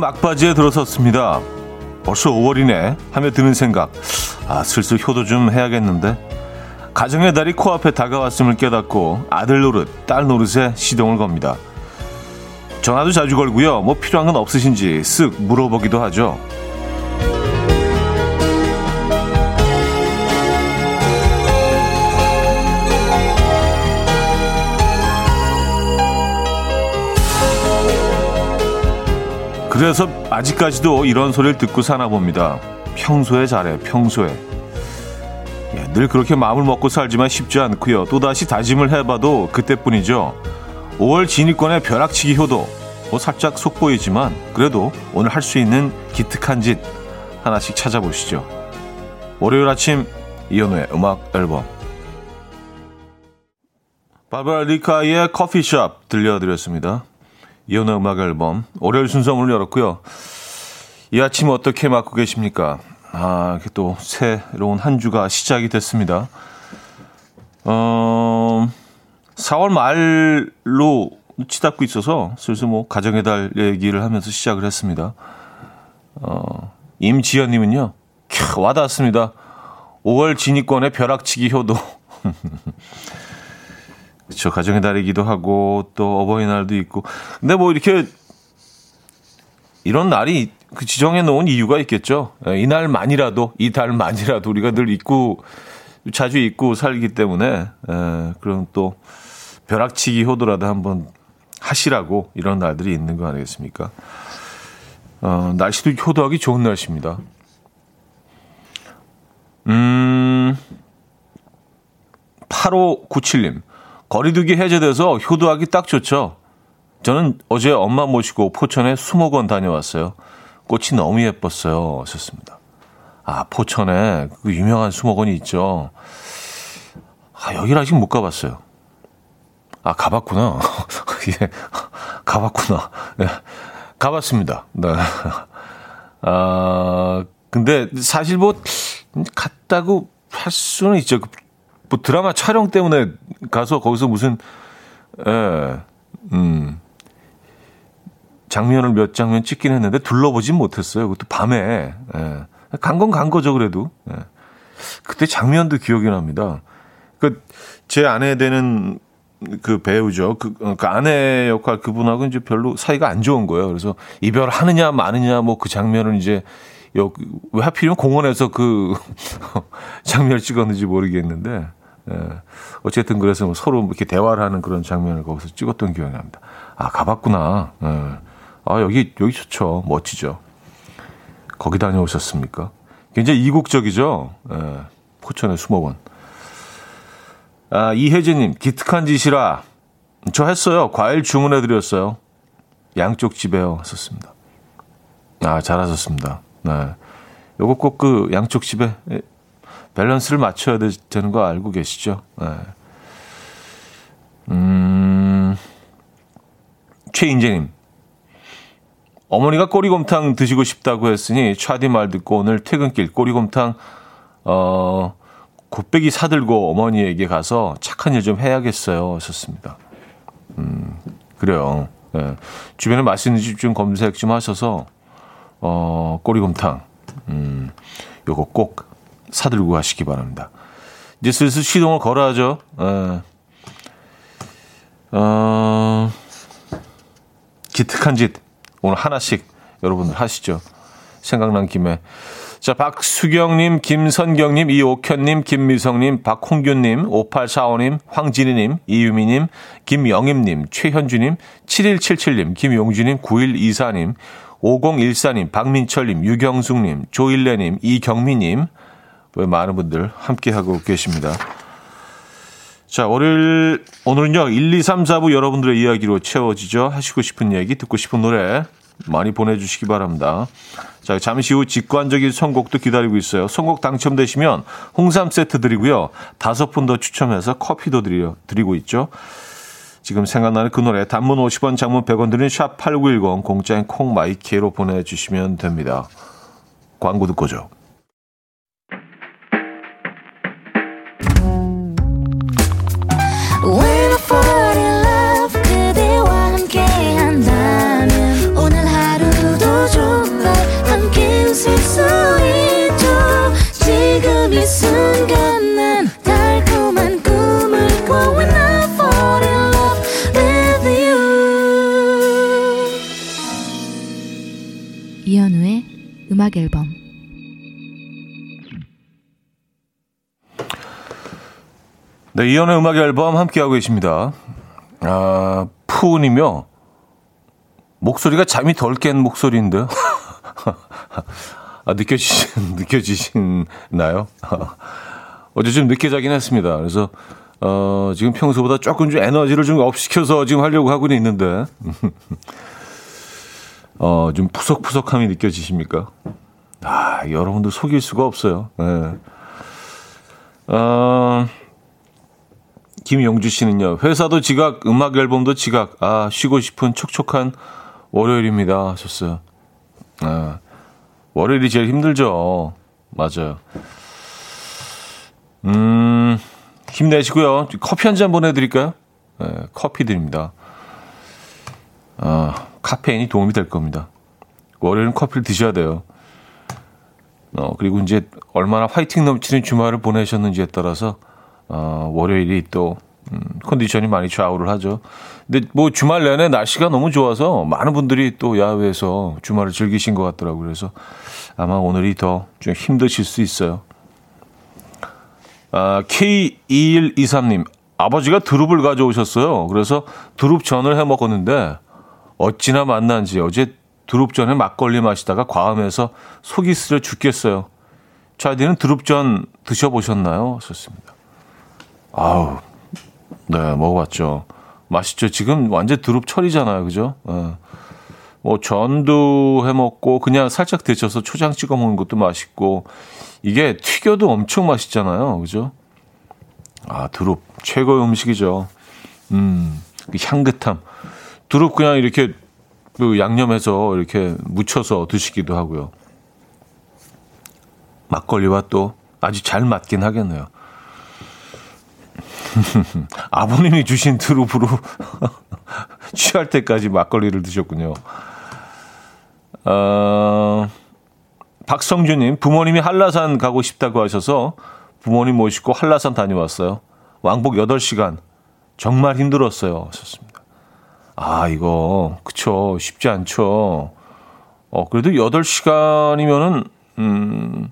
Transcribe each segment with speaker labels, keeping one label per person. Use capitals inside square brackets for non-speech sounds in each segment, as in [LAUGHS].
Speaker 1: 4월도 막바지에 들어섰습니다. 벌써 5월이네 하며 드는 생각. 아, 슬슬 효도 좀 해야겠는데. 가정의 달이 코앞에 다가왔음을 깨닫고 아들 노릇, 딸 노릇에 시동을 겁니다. 전화도 자주 걸고요. 뭐 필요한 건 없으신지 쓱 물어보기도 하죠. 그래서 아직까지도 이런 소리를 듣고 사나 봅니다. 평소에 잘해, 평소에. 예, 늘 그렇게 마음을 먹고 살지만 쉽지 않고요. 또다시 다짐을 해봐도 그때뿐이죠. 5월 진입권의 벼락치기 효도. 뭐 살짝 속보이지만 그래도 오늘 할 수 있는 기특한 짓 하나씩 찾아보시죠. 월요일 아침 이연우의 음악 앨범 바바라 리카의 커피숍 들려드렸습니다. 이연의 음악 앨범 월요일 순서 문을 열었고요. 이 아침 어떻게 맞고 계십니까? 아, 이렇게 또 새로운 한 주가 시작이 됐습니다. 어, 4월 말로 치닫고 있어서 슬슬 뭐 가정의 달 얘기를 하면서 시작을 했습니다. 어, 임지연님은요, 캬, 와닿았습니다. 5월 진입권의 벼락치기 효도. [LAUGHS] 그렇죠. 가정의 달이기도 하고 또 어버이날도 있고. 근데 뭐 이렇게 이런 날이 그 지정해 놓은 이유가 있겠죠. 예, 이날만이라도 이 달만이라도 우리가 늘 잊고 자주 잊고 살기 때문에 에, 예, 그럼 또 벼락치기 효도라도 한번 하시라고 이런 날들이 있는 거 아니겠습니까? 어, 날씨도 효도하기 좋은 날씨입니다. 음, 8597님. 거리두기 해제돼서 효도하기 딱 좋죠. 저는 어제 엄마 모시고 포천에 수목원 다녀왔어요. 꽃이 너무 예뻤어요. 하셨습니다. 아, 포천에 그 유명한 수목원이 있죠. 아, 여기를 아직 못 가봤어요. 아, 가봤구나. [LAUGHS] 예, 가봤구나. 네, 가봤습니다. 네. 아, 근데 사실 뭐, 갔다고 할 수는 있죠. 뭐 드라마 촬영 때문에 가서 거기서 무슨 예, 음, 장면을 몇 장면 찍긴 했는데 둘러보진 못했어요. 그것도 밤에 예. 간건 간 거죠 그래도. 예. 그때 장면도 기억이 납니다. 그 제 아내 되는 그 배우죠. 그, 그 아내 역할 그분하고 이제 별로 사이가 안 좋은 거예요. 그래서 이별하느냐 마느냐 뭐 그 장면을 이제 왜 하필이면 공원에서 그 [LAUGHS] 장면을 찍었는지 모르겠는데 예. 어쨌든 그래서 뭐 서로 이렇게 대화를 하는 그런 장면을 거기서 찍었던 기억이 납니다. 아, 가봤구나. 예. 아, 여기, 여기 좋죠. 멋지죠. 거기 다녀오셨습니까? 굉장히 이국적이죠. 예. 포천의 수목원. 아, 이혜진님, 기특한 짓이라. 저 했어요. 과일 주문해드렸어요. 양쪽 집에요. 했었습니다. 아, 잘하셨습니다. 네. 요거 꼭 그 양쪽 집에 밸런스를 맞춰야 되는 거 알고 계시죠? 네. 음, 최인재님. 어머니가 꼬리곰탕 드시고 싶다고 했으니 차디 말 듣고 오늘 퇴근길 꼬리곰탕 어 곱빼기 사들고 어머니에게 가서 착한 일 좀 해야겠어요. 하셨습니다. 음, 그래요. 네. 주변에 맛있는 집 좀 검색 좀 하셔서 어 꼬리곰탕 음, 요거 꼭 사들고 가시기 바랍니다. 이제 슬슬 시동을 걸어야죠. 에. 어, 기특한 짓 오늘 하나씩 여러분들 하시죠. 생각난 김에. 자, 박수경님, 김선경님, 이옥현님, 김미성님, 박홍균님, 5845님, 황진희님, 이유미님, 김영임님, 최현주님, 7177님, 김용주님, 9124님, 5014님, 박민철님, 유경숙님, 조일래님, 이경미님, 많은 분들 함께하고 계십니다. 자, 월요일, 오늘은요, 1, 2, 3, 4부 여러분들의 이야기로 채워지죠. 하시고 싶은 얘기, 듣고 싶은 노래 많이 보내주시기 바랍니다. 자, 잠시 후 직관적인 선곡도 기다리고 있어요. 선곡 당첨되시면 홍삼 세트 드리고요. 다섯 분 더 추첨해서 커피도 드려, 드리고 있죠. 지금 생각나는 그 노래 단문 50원, 장문 100원 드는 샵8910 공짜인 콩마이케로 보내주시면 됩니다. 광고 듣고죠.
Speaker 2: 음악 앨범
Speaker 1: 네, 이연의 음악 앨범 함께하고 계십니다. 아, 푸은이며 목소리가 잠이 덜 깬 목소리인데요. [LAUGHS] 아, 느껴지신, [LAUGHS] 느껴지시나요? [LAUGHS] 어제 좀 늦게 자긴 했습니다. 그래서, 어, 지금 평소보다 조금 좀 에너지를 좀 업시켜서 지금 하려고 하고는 있는데, 어, 좀 푸석푸석함이 느껴지십니까? 아, 여러분들 속일 수가 없어요. 네. 어, 김용주 씨는요, 회사도 지각, 음악 앨범도 지각, 아, 쉬고 싶은 촉촉한 월요일입니다. 하셨어요. 아, 월요일이 제일 힘들죠. 맞아요. 음, 힘내시고요. 커피 한 잔 보내드릴까요? 네, 커피 드립니다. 아, 카페인이 도움이 될 겁니다. 월요일은 커피를 드셔야 돼요. 어, 그리고 이제 얼마나 화이팅 넘치는 주말을 보내셨는지에 따라서, 어, 월요일이 또, 음, 컨디션이 많이 좌우를 하죠. 근데 뭐 주말 내내 날씨가 너무 좋아서 많은 분들이 또 야외에서 주말을 즐기신 것 같더라고요. 그래서 아마 오늘이 더 좀 힘드실 수 있어요. 아, K2123님, 아버지가 두릅을 가져오셨어요. 그래서 두릅 전을 해 먹었는데 어찌나 맛난지 어제 두릅전에 막걸리 마시다가 과음해서 속이 쓰려 죽겠어요. 차디는 두릅전 드셔보셨나요? 썼습니다. 아우, 네, 먹어봤죠. 맛있죠. 지금 완전 두릅 철이잖아요. 그죠? 네. 뭐 전도 해 먹고 그냥 살짝 데쳐서 초장 찍어 먹는 것도 맛있고 이게 튀겨도 엄청 맛있잖아요. 그죠? 아, 두릅 최고의 음식이죠. 음, 그 향긋함. 두릅 그냥 이렇게 그 양념해서 이렇게 무쳐서 드시기도 하고요. 막걸리와 또 아주 잘 맞긴 하겠네요. [LAUGHS] 아버님이 주신 두릅으로 [LAUGHS] 취할 때까지 막걸리를 드셨군요. 어, 박성주님, 부모님이 한라산 가고 싶다고 하셔서 부모님 모시고 한라산 다녀왔어요. 왕복 8시간. 정말 힘들었어요. 하셨습니다. 아, 이거, 그쵸. 쉽지 않죠. 어, 그래도 8시간이면은, 음,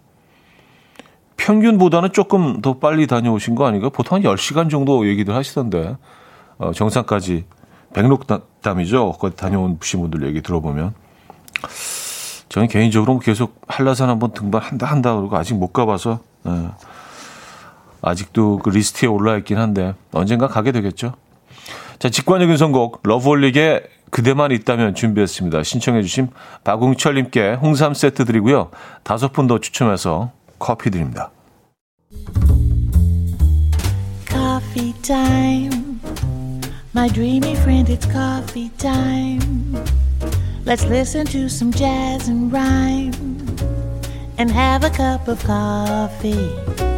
Speaker 1: 평균보다는 조금 더 빨리 다녀오신 거 아닌가? 보통 한 10시간 정도 얘기들 하시던데, 어, 정상까지, 백록담이죠. 거기 다녀온 분들 얘기 들어보면. 저는 개인적으로 계속 한라산 한번 등반한다 한다 그러고 아직 못 가봐서 예. 아직도 그 리스트에 올라 있긴 한데 언젠가 가게 되겠죠. 자 직관적인 선곡 러브홀릭의 그대만 있다면 준비했습니다. 신청해 주신 박웅철 님께 홍삼 세트 드리고요. 다섯 분 더 추첨해서 커피 드립니다. Coffee time. My dreamy friend, it's coffee time. Let's listen to some jazz and rhyme and have a cup of coffee.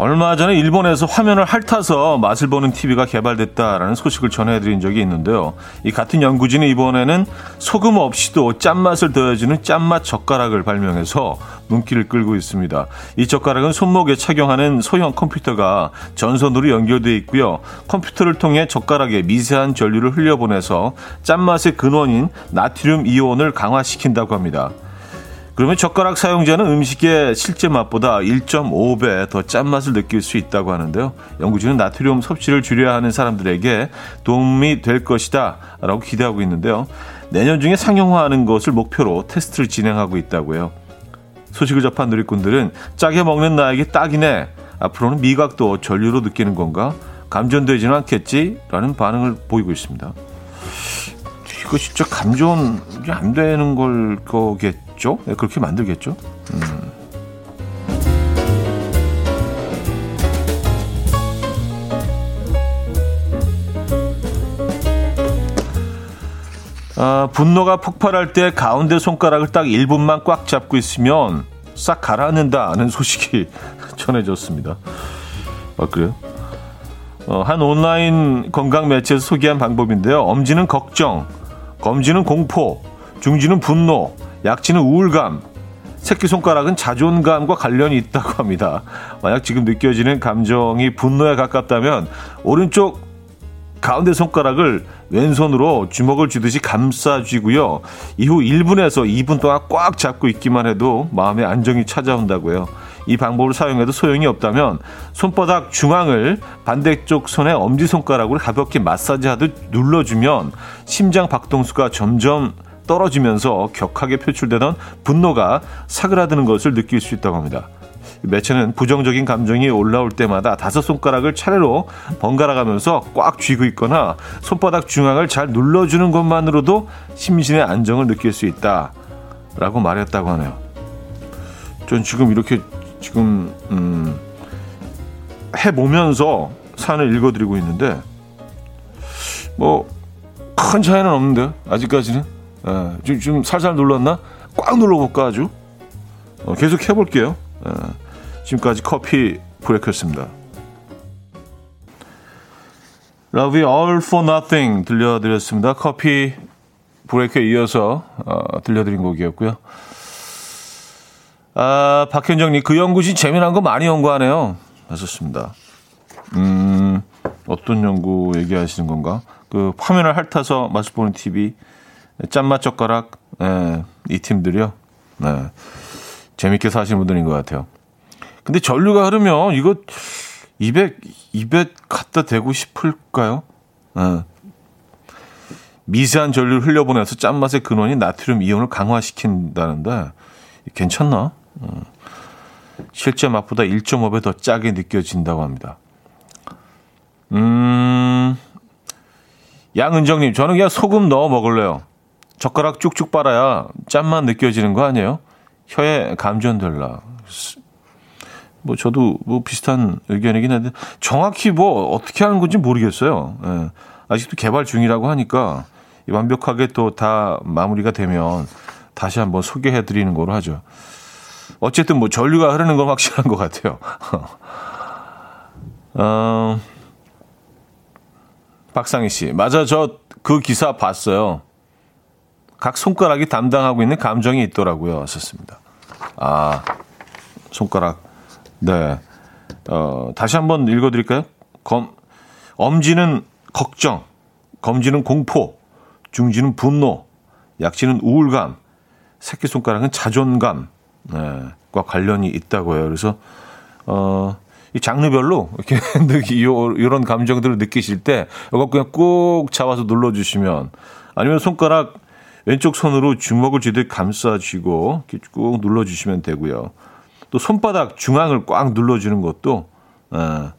Speaker 1: 얼마 전에 일본에서 화면을 핥아서 맛을 보는 TV가 개발됐다라는 소식을 전해드린 적이 있는데요. 이 같은 연구진이 이번에는 소금 없이도 짠맛을 더해주는 짠맛 젓가락을 발명해서 눈길을 끌고 있습니다. 이 젓가락은 손목에 착용하는 소형 컴퓨터가 전선으로 연결되어 있고요. 컴퓨터를 통해 젓가락에 미세한 전류를 흘려보내서 짠맛의 근원인 나트륨 이온을 강화시킨다고 합니다. 그러면 젓가락 사용자는 음식의 실제 맛보다 1.5배 더 짠맛을 느낄 수 있다고 하는데요. 연구진은 나트륨 섭취를 줄여야 하는 사람들에게 도움이 될 것이다 라고 기대하고 있는데요. 내년 중에 상용화하는 것을 목표로 테스트를 진행하고 있다고요. 소식을 접한 누리꾼들은 짜게 먹는 나에게 딱이네. 앞으로는 미각도 전류로 느끼는 건가? 감전되지는 않겠지? 라는 반응을 보이고 있습니다. 이거 진짜 감전이 안 되는 걸 거겠죠? 만들겠죠? 네, 그렇게 만들겠죠? 음. 아, 분노가 폭발할 때 가운데 손가락을 딱 1분만 꽉 잡고 있으면 싹 가라앉는다는 소식이 [LAUGHS] 전해졌습니다. 아, 그래요? 어, 한 온라인 건강 매체에서 소개한 방법인데요. 엄지는 걱정, 검지는 공포, 중지는 분노, 약지는 우울감, 새끼손가락은 자존감과 관련이 있다고 합니다. 만약 지금 느껴지는 감정이 분노에 가깝다면 오른쪽 가운데 손가락을 왼손으로 주먹을 쥐듯이 감싸쥐고요. 이후 1분에서 2분 동안 꽉 잡고 있기만 해도 마음의 안정이 찾아온다고요. 이 방법을 사용해도 소용이 없다면 손바닥 중앙을 반대쪽 손의 엄지손가락으로 가볍게 마사지하듯 눌러주면 심장 박동수가 점점 떨어지면서 격하게 표출되던 분노가 사그라드는 것을 느낄 수 있다고 합니다. 매체는 부정적인 감정이 올라올 때마다 다섯 손가락을 차례로 번갈아 가면서 꽉 쥐고 있거나 손바닥 중앙을 잘 눌러주는 것만으로도 심신의 안정을 느낄 수 있다. 라고 말했다고 하네요. 전 지금 이렇게 지금, 음, 해보면서 사연을 읽어드리고 있는데, 뭐, 큰 차이는 없는데, 아직까지는. 예, 좀, 좀 살살 눌렀나? 꽉 눌러볼까 아주? 어, 계속 해볼게요. 예, 지금까지 커피 브레이크였습니다. You All For Nothing 들려드렸습니다. 커피 브레이크에 이어서 어, 들려드린 곡이었고요. 아, 박현정님, 그 연구진 재미난 거 많이 연구하네요. 하셨습니다. 음, 어떤 연구 얘기하시는 건가? 그 화면을 핥아서 맛을 보는 TV, 짠맛 젓가락, 예, 이 팀들이요. 네. 재밌게 사시는 분들인 것 같아요. 근데 전류가 흐르면 이거 입에, 입에 갖다 대고 싶을까요? 예. 미세한 전류를 흘려보내서 짠맛의 근원인 나트륨 이온을 강화시킨다는데 괜찮나? 음. 실제 맛보다 1.5배 더 짜게 느껴진다고 합니다. 음, 양은정님, 저는 그냥 소금 넣어 먹을래요. 젓가락 쭉쭉 빨아야 짠맛 느껴지는 거 아니에요? 혀에 감전될라. 뭐 저도 뭐 비슷한 의견이긴 한데 정확히 뭐 어떻게 하는 건지 모르겠어요. 예. 아직도 개발 중이라고 하니까 완벽하게 또 다 마무리가 되면 다시 한번 소개해 드리는 거로 하죠. 어쨌든 뭐 전류가 흐르는 건 확실한 것 같아요. [LAUGHS] 어, 박상희 씨, 맞아, 저 그 기사 봤어요. 각 손가락이 담당하고 있는 감정이 있더라고요. 썼습니다. 아, 손가락. 네. 어, 다시 한번 읽어드릴까요? 검, 엄지는 걱정, 검지는 공포, 중지는 분노, 약지는 우울감, 새끼손가락은 자존감, 네, 과 관련이 있다고 해요. 그래서, 어, 이 장르별로 이렇게 [LAUGHS] 이런 감정들을 느끼실 때 이거 그냥 꾹 잡아서 눌러주시면 아니면 손가락 왼쪽 손으로 주먹을 쥐듯 감싸쥐고 꾹 눌러주시면 되고요. 또 손바닥 중앙을 꽉 눌러주는 것도 어,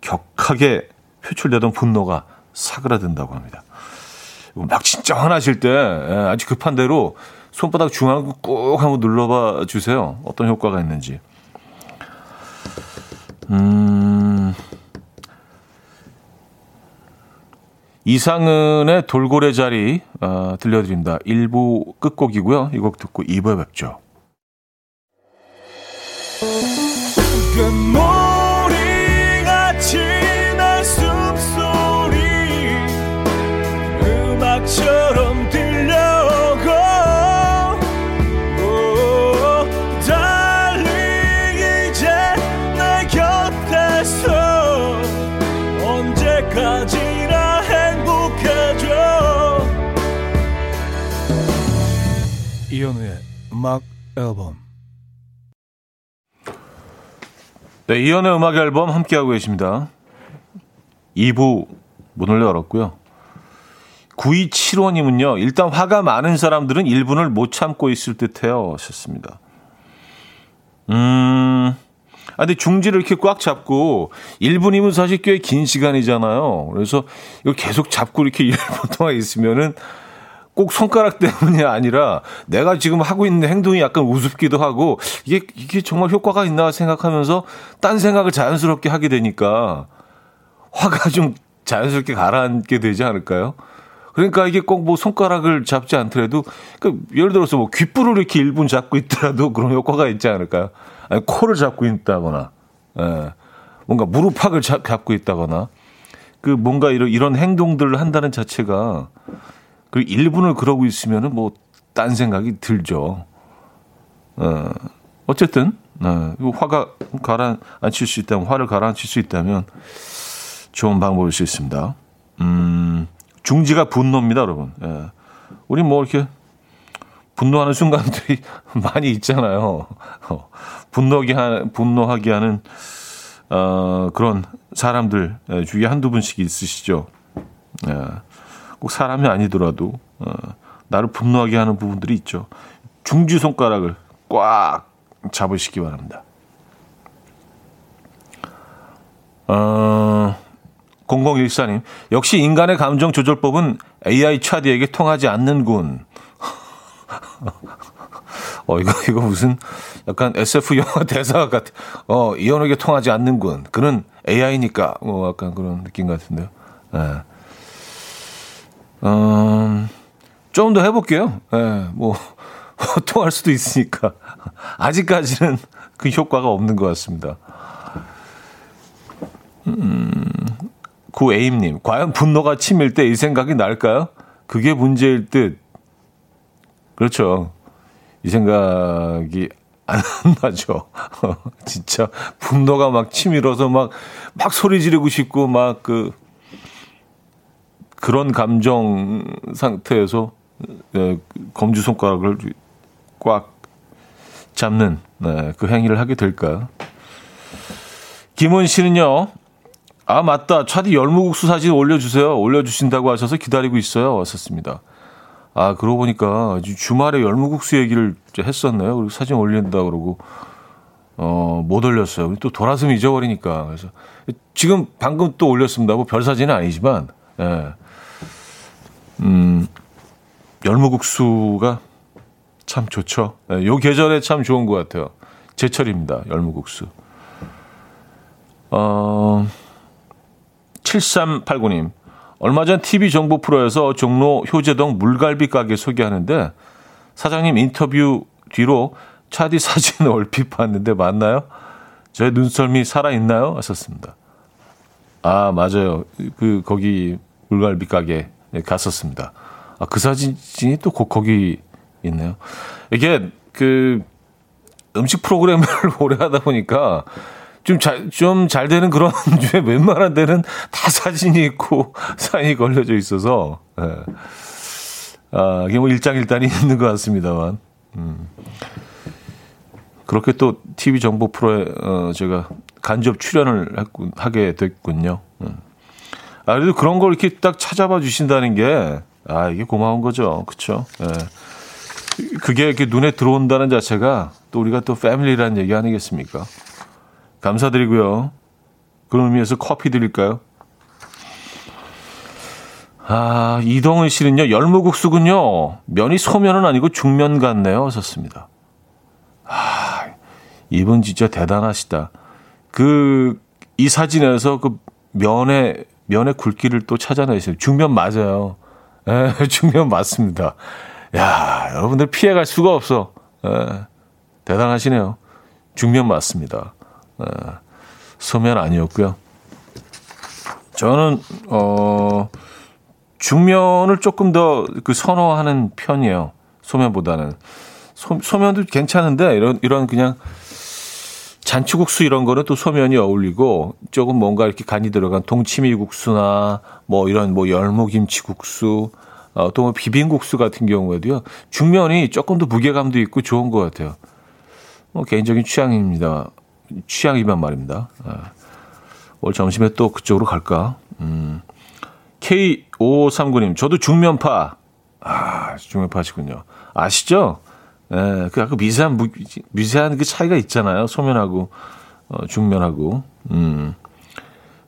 Speaker 1: 격하게 표출되던 분노가 사그라든다고 합니다. 막 진짜 화나실 때 예, 아주 급한 대로 손바닥 중앙을 꾹 한번 눌러봐 주세요. 어떤 효과가 있는지. 음. 이상은의 돌고래 자리 어, 들려드립니다. 1부 끝곡이고요. 이 곡 듣고 2부에 뵙죠. 음악 앨범 네, 이현우의 음악 앨범 함께하고 계십니다. 2부 문을 열었고요. 9275님은요, 일단 화가 많은 사람들은 1분을 못 참고 있을 듯 해요. 하셨습니다. 음, 아, 근데 중지를 이렇게 꽉 잡고 1분이면 사실 꽤 긴 시간이잖아요. 그래서 이거 계속 잡고 이렇게 [LAUGHS] 1분 동안 있으면은 꼭 손가락 때문이 아니라 내가 지금 하고 있는 행동이 약간 우습기도 하고 이게 이게 정말 효과가 있나 생각하면서 딴 생각을 자연스럽게 하게 되니까 화가 [LAUGHS] 좀 자연스럽게 가라앉게 되지 않을까요? 그러니까 이게 꼭 뭐 손가락을 잡지 않더라도 그 예를 들어서 뭐 귓불을 이렇게 1분 잡고 있더라도 [LAUGHS] 그런 효과가 있지 않을까요? 아니 코를 잡고 있다거나 예. 뭔가 무릎팍을 잡, 잡고 있다거나 그 뭔가 이런 이런 행동들을 한다는 자체가 그 1분을 그러고 있으면은 뭐 딴 생각이 들죠. 어, 어쨌든, 어, 화가 가라앉힐 수 있다면, 화를 가라앉힐 수 있다면 좋은 방법일 수 있습니다. 음, 중지가 분노입니다, 여러분. 예. 우리 뭐 이렇게 분노하는 순간들이 [LAUGHS] 많이 있잖아요. 어, 분노하게, 하, 분노하게 하는, 어, 그런 사람들 예, 주위에 한두 분씩 있으시죠. 예. 꼭 사람이 아니더라도, 어, 나를 분노하게 하는 부분들이 있죠. 중지 손가락을 꽉 잡으시기 바랍니다. 어, 0014님, 역시 인간의 감정 조절법은 AI 차디에게 통하지 않는군. [LAUGHS] 어, 이거, 이거 무슨 약간 SF 영화 대사 같아. 어, 이현에게 통하지 않는군. 그는 AI니까. 뭐 약간 그런 느낌 같은데요. 예. 네. 음, 좀더 해볼게요. 예, 네, 뭐, [LAUGHS] 통할 수도 있으니까. 아직까지는 그 효과가 없는 것 같습니다. 음, 구에임님, 과연 분노가 치밀 때 이 생각이 날까요? 그게 문제일 듯. 그렇죠. 이 생각이 안 [LAUGHS] 나죠. [LAUGHS] 진짜 분노가 막 치밀어서 막, 막 소리 지르고 싶고, 막 그, 그런 감정 상태에서 네, 검지 손가락을 꽉 잡는 네, 그 행위를 하게 될까. 김원 씨는요, 아, 맞다. 차디 열무국수 사진 올려주세요. 올려주신다고 하셔서 기다리고 있어요. 왔었습니다. 아, 그러고 보니까 주말에 열무국수 얘기를 했었네요. 그리고 사진 올린다 그러고, 어, 못 올렸어요. 또 돌아서면 잊어버리니까. 그래서 지금 방금 또 올렸습니다. 뭐 별 사진은 아니지만, 예. 음, 열무국수가 참 좋죠. 예, 요 계절에 참 좋은 것 같아요. 제철입니다. 열무국수. 어, 7389님. 얼마 전 TV 정보 프로에서 종로 효재동 물갈비 가게 소개하는데 사장님 인터뷰 뒤로 차디 사진 [LAUGHS] 얼핏 봤는데 맞나요? 제 눈썰미 살아있나요? 하셨습니다. 아, 맞아요. 그, 거기 물갈비 가게 갔었습니다. 아, 그 사진이 또 거기 있네요. 이게 그 음식 프로그램을 [LAUGHS] 오래 하다 보니까 좀 잘, 좀 잘 되는 그런 [LAUGHS] 중에 웬만한 데는 다 사진이 있고 [LAUGHS] 사인이 걸려져 있어서, 예. 아, 이게 뭐 일장일단이 있는 것 같습니다만, 음. 그렇게 또 TV 정보 프로에, 어, 제가 간접 출연을 했군, 하게 됐군요. 음. 아, 그래도 그런 걸 이렇게 딱 찾아봐 주신다는 게, 아, 이게 고마운 거죠. 그쵸? 예. 그게 이렇게 눈에 들어온다는 자체가 또 우리가 또 패밀리라는 얘기 아니겠습니까? 감사드리고요. 그런 의미에서 커피 드릴까요? 아, 이동은 씨는요, 열무국수군요. 면이 소면은 아니고 중면 같네요. 썼습니다. 아, 이분 진짜 대단하시다. 그, 이 사진에서 그 면의, 면의 굵기를 또 찾아내세요. 중면 맞아요. 예, [LAUGHS] 중면 맞습니다. 야, 여러분들 피해갈 수가 없어. 예, 대단하시네요. 중면 맞습니다. 예, 소면 아니었고요. 저는 어 중면을 조금 더 그 선호하는 편이에요. 소면보다는 소, 소면도 괜찮은데 이런 이런 그냥 잔치국수 이런 거는 또 소면이 어울리고 조금 뭔가 이렇게 간이 들어간 동치미국수나 뭐 이런 뭐 열무김치국수 어, 또뭐 비빔국수 같은 경우에도요 중면이 조금 더 무게감도 있고 좋은 것 같아요. 뭐 개인적인 취향입니다. 취향이면 말입니다. 아, 오늘 점심에 또 그쪽으로 갈까? 음. K5539님, 저도 중면파. 아, 중면파시군요. 아시죠? 예, 그 아까 미세한, 무, 미세한 그 차이가 있잖아요. 소면하고, 어, 중면하고. 음.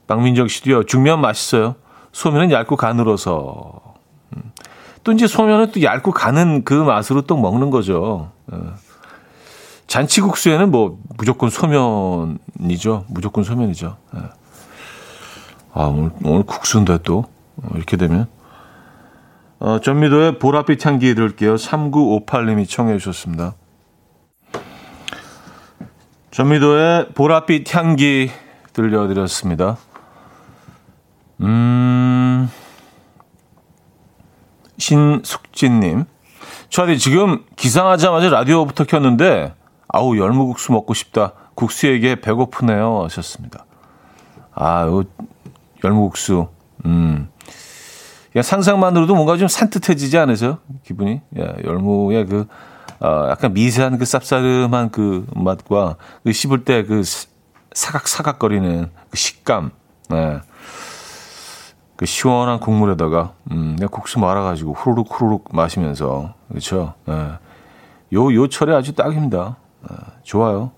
Speaker 1: 박민정 씨도요, 중면 맛있어요. 소면은 얇고 가늘어서. 음. 또 이제 소면은 또 얇고 가는 그 맛으로 또 먹는 거죠. 예. 잔치국수에는 뭐 무조건 소면이죠. 무조건 소면이죠. 예. 아, 오늘, 오늘 국수인데 또 어, 이렇게 되면. 어, 전미도의 보랏빛 향기 들을게요. 3958님이 청해 주셨습니다. 전미도의 보랏빛 향기 들려드렸습니다. 음, 신숙진님. 저한테 지금 기상하자마자 라디오부터 켰는데 아우 열무국수 먹고 싶다. 국수에게 배고프네요 하셨습니다. 아, 요 열무국수. 음. 그냥 상상만으로도 뭔가 좀 산뜻해지지 않으세요? 기분이? 야, 열무의 그 어, 약간 미세한 그 쌉싸름한 그 맛과 그 씹을 때 그 사각사각거리는 그 식감. 네. 그 시원한 국물에다가 음, 내가 국수 말아가지고 후루룩 후루룩 마시면서 그렇죠. 네. 요, 요 철에 아주 딱입니다. 네, 좋아요.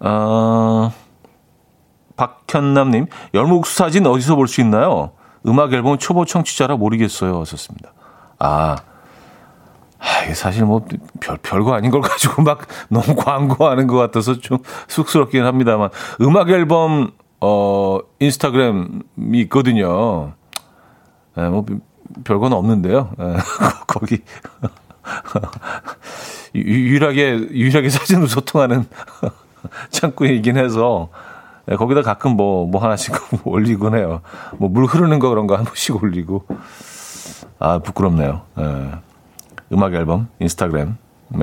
Speaker 1: 어, 박현남님, 열무국수 사진 어디서 볼 수 있나요? 음악 앨범 초보 청취자라 모르겠어요. 하셨습니다. 아, 아, 사실 뭐 별, 별거 아닌 걸 가지고 막 너무 광고하는 것 같아서 좀 쑥스럽긴 합니다만 음악 앨범 어 인스타그램이 있거든요. 예, 뭐 별건 없는데요. 예, [LAUGHS] 거기 유일하게 유일하게 사진으로 소통하는 [LAUGHS] 창구이긴 해서 예, 거기다 가끔 뭐뭐 뭐 하나씩 [LAUGHS] 올리곤 해요. 뭐 물 흐르는 거 그런 거 한 번씩 올리고 아 부끄럽네요. 예. 음악 앨범 인스타그램에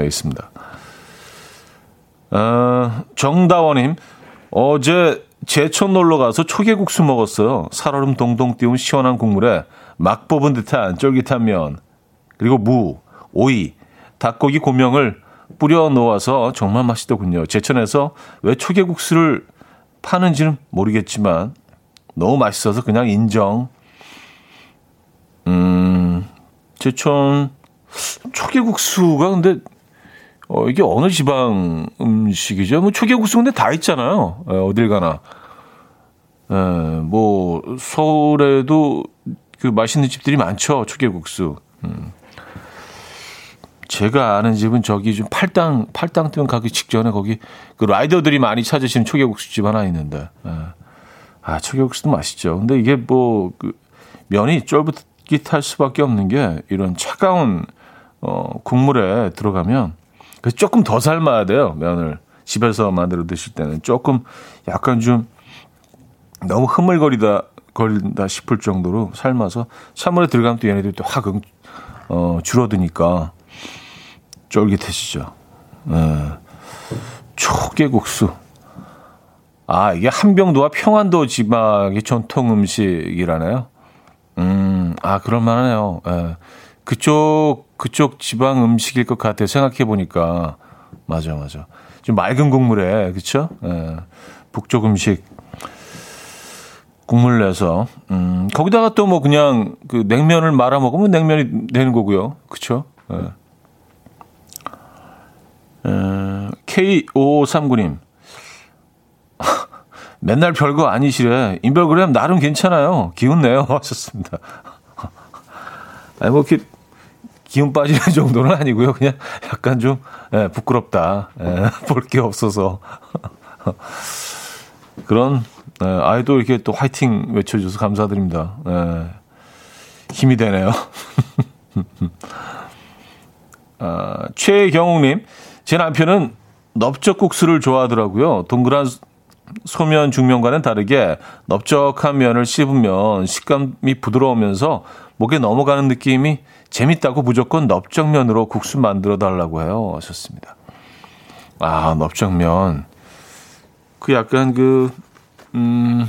Speaker 1: 있습니다. 어, 정다원님 어제 제천 놀러 가서 초계국수 먹었어요. 살얼음 동동 띄운 시원한 국물에 막 뽑은 듯한 쫄깃한 면 그리고 무, 오이, 닭고기 고명을 뿌려 놓아서 정말 맛있더군요. 제천에서 왜 초계국수를 파는지는 모르겠지만 너무 맛있어서 그냥 인정. 음, 제천 초계국수가 근데 어, 이게 어느 지방 음식이죠? 뭐 초계국수 근데 다 있잖아요. 에, 예, 어딜 가나. 에, 예, 뭐 서울에도 그 맛있는 집들이 많죠. 초계국수. 음. 제가 아는 집은 저기 좀 팔당 팔당 뜨면 가기 직전에 거기 그 라이더들이 많이 찾으시는 초계국수 집 하나 있는데. 에. 예. 아 초계국수도 맛있죠. 근데 이게 뭐 그 면이 쫄깃할 수밖에 없는 게 이런 차가운 어, 국물에 들어가면 조금 더 삶아야 돼요. 면을 집에서 만들어 드실 때는 조금 약간 좀 너무 흐물거리다 거린다 싶을 정도로 삶아서 찬물에 들어가면 또 얘네들이 또 확 어, 줄어드니까 쫄깃해지죠. 네. 초계국수. 아, 이게 한병도와 평안도 지방의 전통 음식이라네요. 음, 아, 그럴만하네요. 예. 그쪽 그쪽 지방 음식일 것 같아요. 생각해 보니까 맞아 맞아. 좀 맑은 국물에 그렇죠? 예. 북쪽 음식 국물 내서 음, 거기다가 또 뭐 그냥 그 냉면을 말아 먹으면 냉면이 되는 거고요. 그렇죠? 예. 에, K5539님. [LAUGHS] 맨날 별거 아니시래. 인별그램 나름 괜찮아요. 기운 내요. [LAUGHS] 하셨습니다. 아니, 뭐, 이렇게, 기운 빠지는 [LAUGHS] 정도는 아니고요. 그냥 약간 좀 예, 부끄럽다. 예, 볼게 없어서 그런 예, 아이도 이렇게 또 화이팅 외쳐줘서 감사드립니다. 예, 힘이 되네요. 아, 최경욱님, 제 남편은 넓적국수를 좋아하더라고요. 동그란 소면 중면과는 다르게 넓적한 면을 씹으면 식감이 부드러우면서 목에 넘어가는 느낌이 재밌다고 무조건 넓적면으로 국수 만들어 달라고 해요. 하셨습니다. 아, 넓적면. 그 약간 그, 음,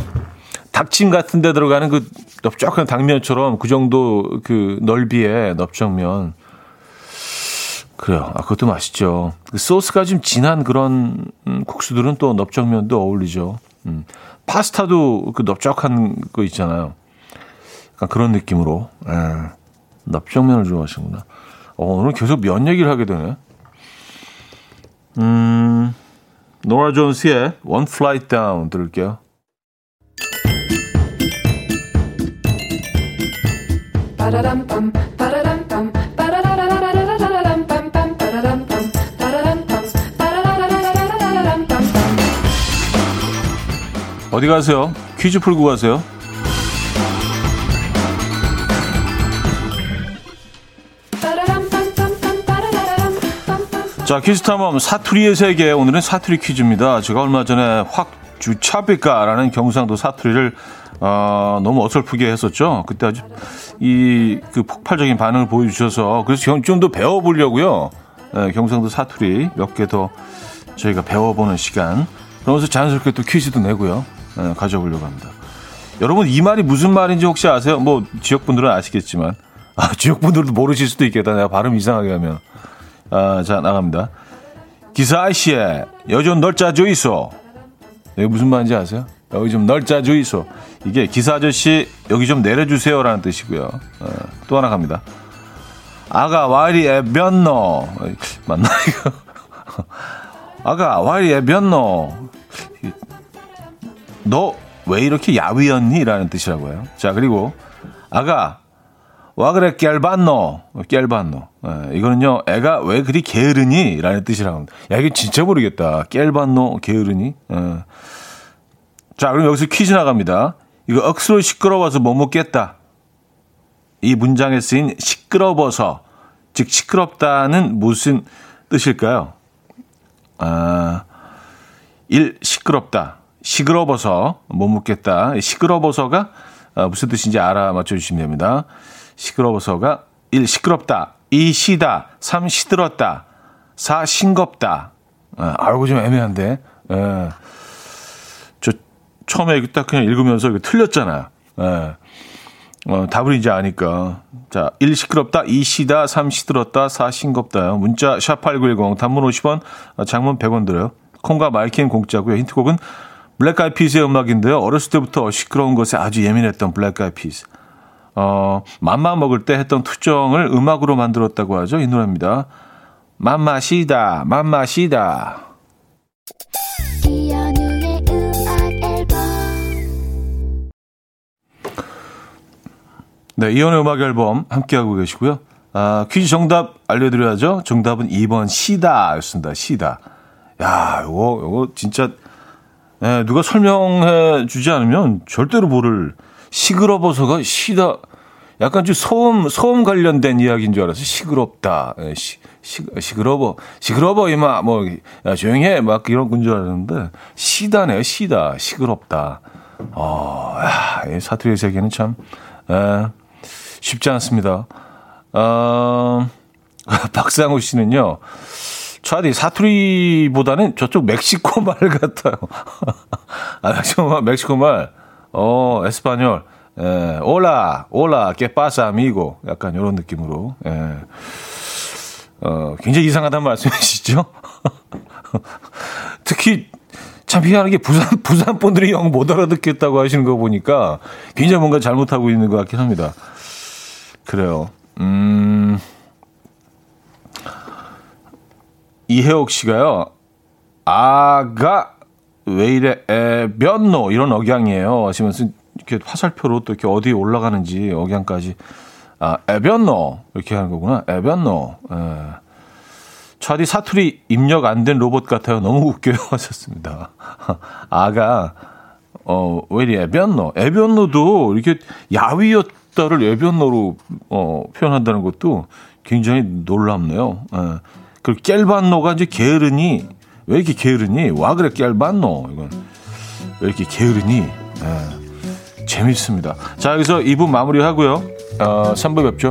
Speaker 1: 닭찜 같은 데 들어가는 그 넓적한 당면처럼 그 정도 그 넓이의 넓적면. 그래요. 아, 그것도 맛있죠. 그 소스가 좀 진한 그런 음, 국수들은 또 넓적면도 어울리죠. 음. 파스타도 그 넓적한 거 있잖아요. 약간 그런 느낌으로. 예. 납작면을 좋아하시는구나. 어, 오늘 계속 면 얘기를 하게 되네. 음, 노라 존스의 One Flight Down 들을게요. 어디 가세요? 퀴즈 풀고 가세요. 자, 퀴즈 탐험 사투리의 세계. 오늘은 사투리 퀴즈입니다. 제가 얼마 전에 확 주차비까라는 경상도 사투리를 어, 너무 어설프게 했었죠. 그때 아주 이 그 폭발적인 반응을 보여주셔서 그래서 좀 더 배워보려고요. 예, 경상도 사투리 몇 개 더 저희가 배워보는 시간. 그러면서 자연스럽게 또 퀴즈도 내고요. 예, 가져보려고 합니다. 여러분 이 말이 무슨 말인지 혹시 아세요? 뭐 지역 분들은 아시겠지만 아, 지역 분들도 모르실 수도 있겠다. 내가 발음 이상하게 하면. 아, 자 나갑니다. 기사 아씨에 여전 널짜져 있어. 이게 무슨 말인지 아세요? 여기 좀 널짜져 있어. 이게 기사 아저씨 여기 좀 내려주세요라는 뜻이고요. 어, 또 하나 갑니다. 아가 와이리에 면너 맞나 이거? [LAUGHS] 아가 와이리에 면너 너 왜 이렇게 야위였니? 라는 뜻이라고요. 자 그리고 아가 와 그래 깰봤노 깰봤노 예, 이거는요 애가 왜 그리 게으르니 라는 뜻이라고 합니다 야 이게 진짜 모르겠다 깰봤노 게으르니 예. 자 그럼 여기서 퀴즈 나갑니다 이거 억수로 시끄러워서 못 먹겠다 이 문장에 쓰인 시끄러워서 즉 시끄럽다는 무슨 뜻일까요? 아, 1. 시끄럽다. 시끄러워서 못 묻겠다. 시끄러워서가 아, 무슨 뜻인지 알아 맞춰주시면 됩니다. 시끄러워서가 1. 시끄럽다. 2. 시다. 3. 시들었다. 4. 싱겁다. 아, 알고 좀 애매한데. 예. 저 처음에 딱 그냥 읽으면서 이거 틀렸잖아요. 예. 어, 답을 이제 아니까. 자, 1 시끄럽다, 2 시다, 3 시들었다, 4 싱겁다요. 문자 샵8910 단문 50원, 장문 100원 들어요. 콩과 마이킹 공짜고요. 힌트곡은 블랙 아이 피스의 음악인데요. 어렸을 때부터 시끄러운 것에 아주 예민했던 블랙 아이 피스. 어, 맘마 먹을 때 했던 투정을 음악으로 만들었다고 하죠. 이 노래입니다. 맘마시다, 맘마시다. 네, 이현우의 음악 앨범 함께하고 계시고요. 아, 퀴즈 정답 알려드려야죠. 정답은 2번 시다였습니다. 시다. 야, 요거, 요거 진짜, 예, 누가 설명해 주지 않으면 절대로 모를 시끄러워서가 시다. 약간 좀 소음, 소음 관련된 이야기인 줄 알았어요. 시끄럽다. 예, 시, 시, 시끄러워. 시끄러워, 이마. 뭐, 야, 조용히 해. 막 이런 건 줄 알았는데, 시다네요. 시다. 시끄럽다. 어, 야, 이 사투리의 세계는 참, 예, 쉽지 않습니다. 어, [LAUGHS] 박상우 씨는요, 차디 사투리보다는 저쪽 멕시코 [LAUGHS] 말 같아요. 아, 멕시코 말, 멕시코 말, 어, 에스파뇰, 에, 올라, 올라, 깨빠사 미고, 약간 이런 느낌으로, 예. 어, 굉장히 이상하다는 [LAUGHS] 말씀이시죠? [LAUGHS] 특히, 참 희한한 게 부산, 부산 분들이 영 못 알아듣겠다고 하시는 거 보니까 굉장히 뭔가 잘못하고 있는 것 같긴 합니다. 그래요. 음, 이혜옥 씨가요. 아가 왜 이래 에 면노 이런 억양이에요. 하시면서 이렇게 화살표로 또 이렇게 어디에 올라가는지 억양까지 아 에변노 이렇게 하는 거구나. 에변노. 에. 차디 사투리 입력 안 된 로봇 같아요. 너무 웃겨요 [LAUGHS] 하셨습니다. 아가 어 왜 이래 에변노 에변노도 이렇게 야위였 숫자를 외변어로 어, 표현한다는 것도 굉장히 놀랍네요. 예. 그리고 깰반노가 이제 게으르니 왜 이렇게 게으르니? 와 그래 깰반노 이건 왜 이렇게 게으르니? 예. 재밌습니다. 자 여기서 2부 마무리하고요. 어, 3부 뵙죠.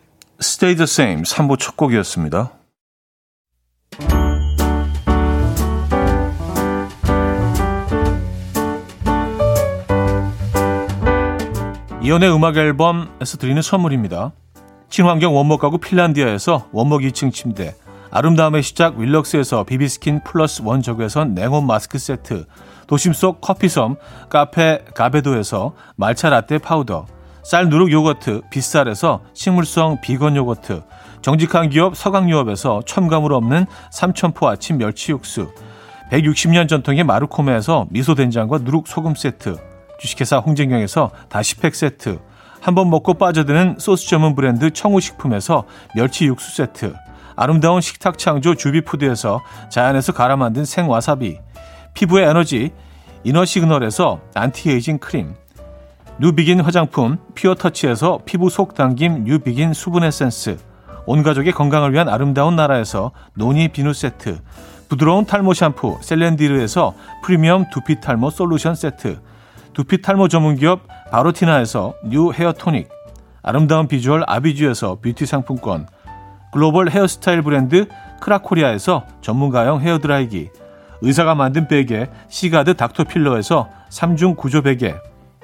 Speaker 1: Stay the Same 3부 첫 곡이었습니다. 이현우의 음악 앨범에서 드리는 선물입니다. 친환경 원목 가구 핀란디아에서 원목 2층 침대 아름다움의 시작 윌럭스에서 비비스킨 플러스 원적외선 냉온 마스크 세트 도심 속 커피섬 카페 가베도에서 말차 라떼 파우더 쌀 누룩 요거트 빗살에서 식물성 비건 요거트 정직한 기업 서강유업에서 첨가물 없는 삼천포 아침 멸치 육수
Speaker 2: 160년 전통의 마르코메에서 미소된장과 누룩 소금 세트, 주식회사 홍진경에서 다시팩 세트, 한 번 먹고 빠져드는 소스 전문 브랜드 청우식품에서 멸치 육수 세트, 아름다운 식탁 창조 주비푸드에서 자연에서 갈아 만든 생와사비, 피부의 에너지 이너 시그널에서 안티에이징 크림, 뉴비긴 화장품 피어터치에서 피부 속 당김 뉴비긴 수분 에센스, 온 가족의 건강을 위한 아름다운 나라에서 노니 비누 세트, 부드러운 탈모 샴푸 셀렌디르에서 프리미엄 두피 탈모 솔루션 세트, 두피 탈모 전문 기업 바로티나에서 뉴 헤어 토닉, 아름다운 비주얼 아비주에서 뷰티 상품권, 글로벌 헤어스타일 브랜드 크라코리아에서 전문가용 헤어드라이기, 의사가 만든 베개 시가드 닥터필러에서 3중 구조 베개,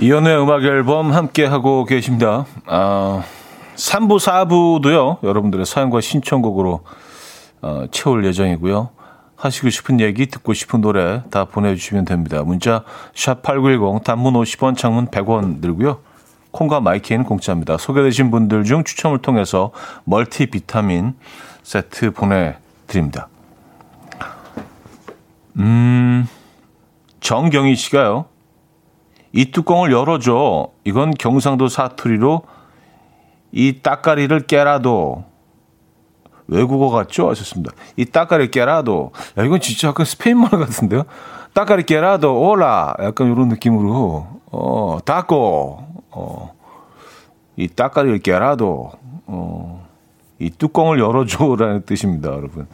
Speaker 1: 이현우의 음악 앨범 함께 하고 계십니다. 아, 3부, 4부도요, 여러분들의 사연과 신청곡으로 어, 채울 예정이고요. 하시고 싶은 얘기, 듣고 싶은 노래 다 보내주시면 됩니다. 문자, 샵8910, 단문 50원, 장문 100원 들고요. 콩과 마이케이는 공짜입니다. 소개되신 분들 중 추첨을 통해서 멀티 비타민 세트 보내드립니다. 음, 정경희 씨가요. 이 뚜껑을 열어줘. 이건 경상도 사투리로 이 따까리를 깨라도 외국어 같죠? 하셨습니다. 이 따까리 깨라도. 야, 이건 진짜 약간 스페인 말 같은데요? 따까리 깨라도, 오라. 약간 이런 느낌으로. 어, 따꼬. 어, 이 따까리를 깨라도. 어, 이 뚜껑을 열어줘라는 뜻입니다, 여러분.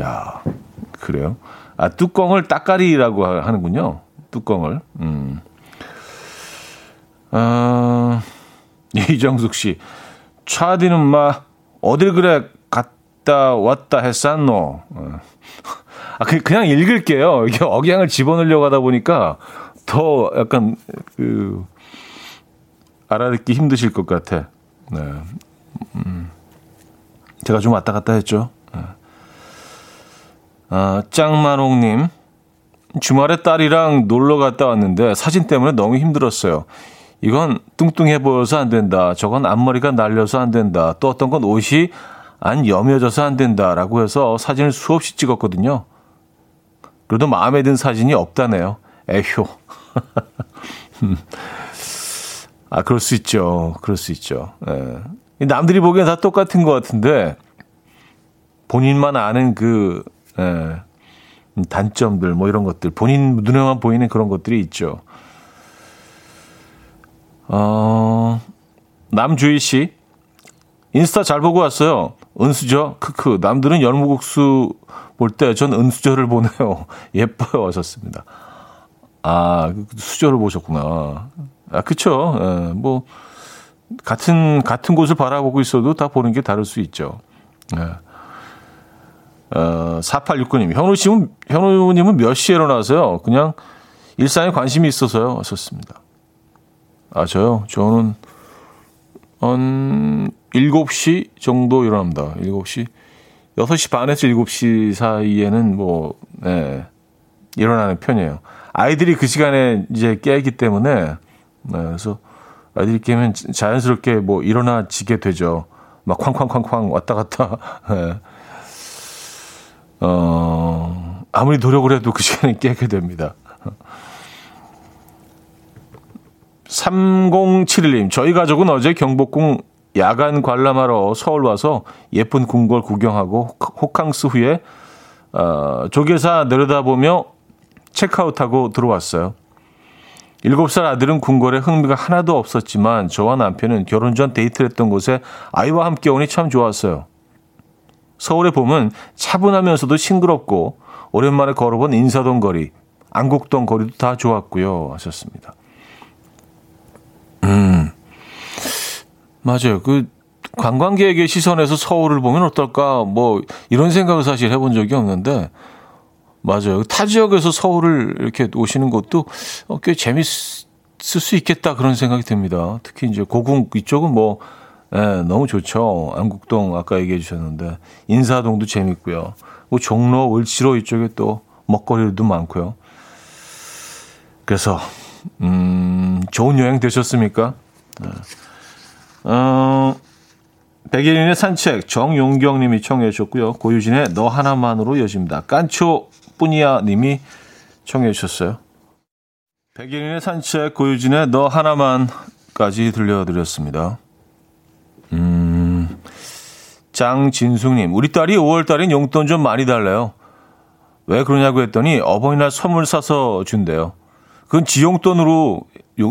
Speaker 1: 야, 그래요? 아, 뚜껑을 따까리라고 하는군요. 뚜껑을. 음. 어, [LAUGHS] 이정숙 씨. 차디는 마, 어딜 그래 갔다 왔다 했었노? 어. [LAUGHS] 아, 그, 그냥 읽을게요. 이게 억양을 집어넣으려고 하다 보니까 더 약간, 그, 알아듣기 힘드실 것 같아. 네. 음. 제가 좀 왔다 갔다 했죠. 네. 아, 짱만홍님. 주말에 딸이랑 놀러 갔다 왔는데 사진 때문에 너무 힘들었어요. 이건 뚱뚱해 보여서 안 된다. 저건 앞머리가 날려서 안 된다. 또 어떤 건 옷이 안 여며져서 안 된다라고 해서 사진을 수없이 찍었거든요. 그래도 마음에 든 사진이 없다네요. 에효. [LAUGHS] 아, 그럴 수 있죠. 그럴 수 있죠. 예. 남들이 보기엔 다 똑같은 것 같은데 본인만 아는 그 예, 단점들 뭐 이런 것들 본인 눈에만 보이는 그런 것들이 있죠. 어, 남주희 씨. 인스타 잘 보고 왔어요. 은수저, 크크. 남들은 열무국수 볼 때 전 은수저를 보내요. [LAUGHS] 예뻐요. 하셨습니다. 아, 수저를 보셨구나. 아, 그쵸. 예, 뭐, 같은, 같은 곳을 바라보고 있어도 다 보는 게 다를 수 있죠. 예. 어, 4869님. 현우 씨는, 현우님은 몇 시에 일어나세요? 그냥 일상에 관심이 있어서요. 하셨습니다. 아, 저요? 저는 한 7시 정도 일어납니다. 7시. 6시 반에서 7시 사이에는 뭐, 네, 일어나는 편이에요. 아이들이 그 시간에 이제 깨기 때문에, 네, 그래서 아이들이 깨면 자연스럽게 뭐 일어나지게 되죠. 막 쾅쾅쾅쾅 왔다 갔다. [LAUGHS] 네. 어, 아무리 노력을 해도 그 시간에 깨게 됩니다. 3071님, 저희 가족은 어제 경복궁 야간 관람하러 서울 와서 예쁜 궁궐 구경하고 호캉스 후에 어, 조계사 내려다보며 체크아웃하고 들어왔어요. 7살 아들은 궁궐에 흥미가 하나도 없었지만 저와 남편은 결혼 전 데이트를 했던 곳에 아이와 함께 오니 참 좋았어요. 서울의 봄은 차분하면서도 싱그럽고 오랜만에 걸어본 인사동 거리, 안국동 거리도 다 좋았고요. 하셨습니다. 맞아요. 그 관광객의 시선에서 서울을 보면 어떨까? 뭐 이런 생각을 사실 해본 적이 없는데 맞아요. 타 지역에서 서울을 이렇게 오시는 것도 어, 꽤 재밌을 수 있겠다 그런 생각이 듭니다. 특히 이제 고궁 이쪽은 뭐 예, 너무 좋죠. 안국동 아까 얘기해 주셨는데 인사동도 재밌고요. 뭐 종로, 을지로 이쪽에 또 먹거리도 많고요. 그래서 음, 좋은 여행 되셨습니까? 네. 어, 백예린의 산책 정용경 님이 청해 주셨고요. 고유진의 너 하나만으로 여집니다. 깐초 뿌니아 님이 청해 주셨어요. 백예린의 산책 고유진의 너 하나만까지 들려드렸습니다. 음, 장진숙님, 우리 딸이 5월달엔 용돈 좀 많이 달래요. 왜 그러냐고 했더니 어버이날 선물 사서 준대요. 그건 지 용돈으로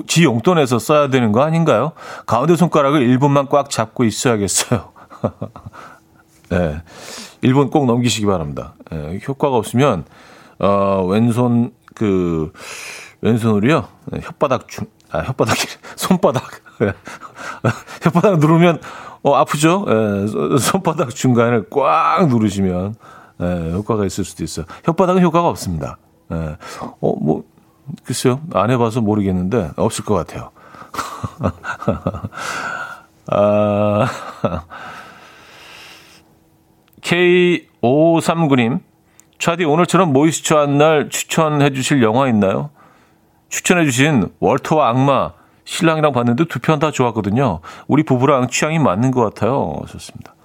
Speaker 1: 지 용돈에서 써야 되는 거 아닌가요? 가운데 손가락을 1분만 꽉 잡고 있어야겠어요. [LAUGHS] 네. 1분 꼭 넘기시기 바랍니다. 네, 효과가 없으면, 어, 왼손, 그, 왼손으로요, 네, 혓바닥 중, 아, 혓바닥, [LAUGHS] 손바닥. 네. [LAUGHS] 혓바닥 누르면, 어, 아프죠? 예, 손바닥 중간을 꽉 누르시면, 예, 효과가 있을 수도 있어요. 혓바닥은 효과가 없습니다. 예. 어, 뭐, 글쎄요. 안 해봐서 모르겠는데, 없을 것 같아요. [LAUGHS] 아, K539님, 차디 오늘처럼 모이스처한 날 추천해 주실 영화 있나요? 추천해 주신 월터와 악마, 신랑이랑 봤는데 두 편 다 좋았거든요. 우리 부부랑 취향이 맞는 것 같아요. 좋습니다.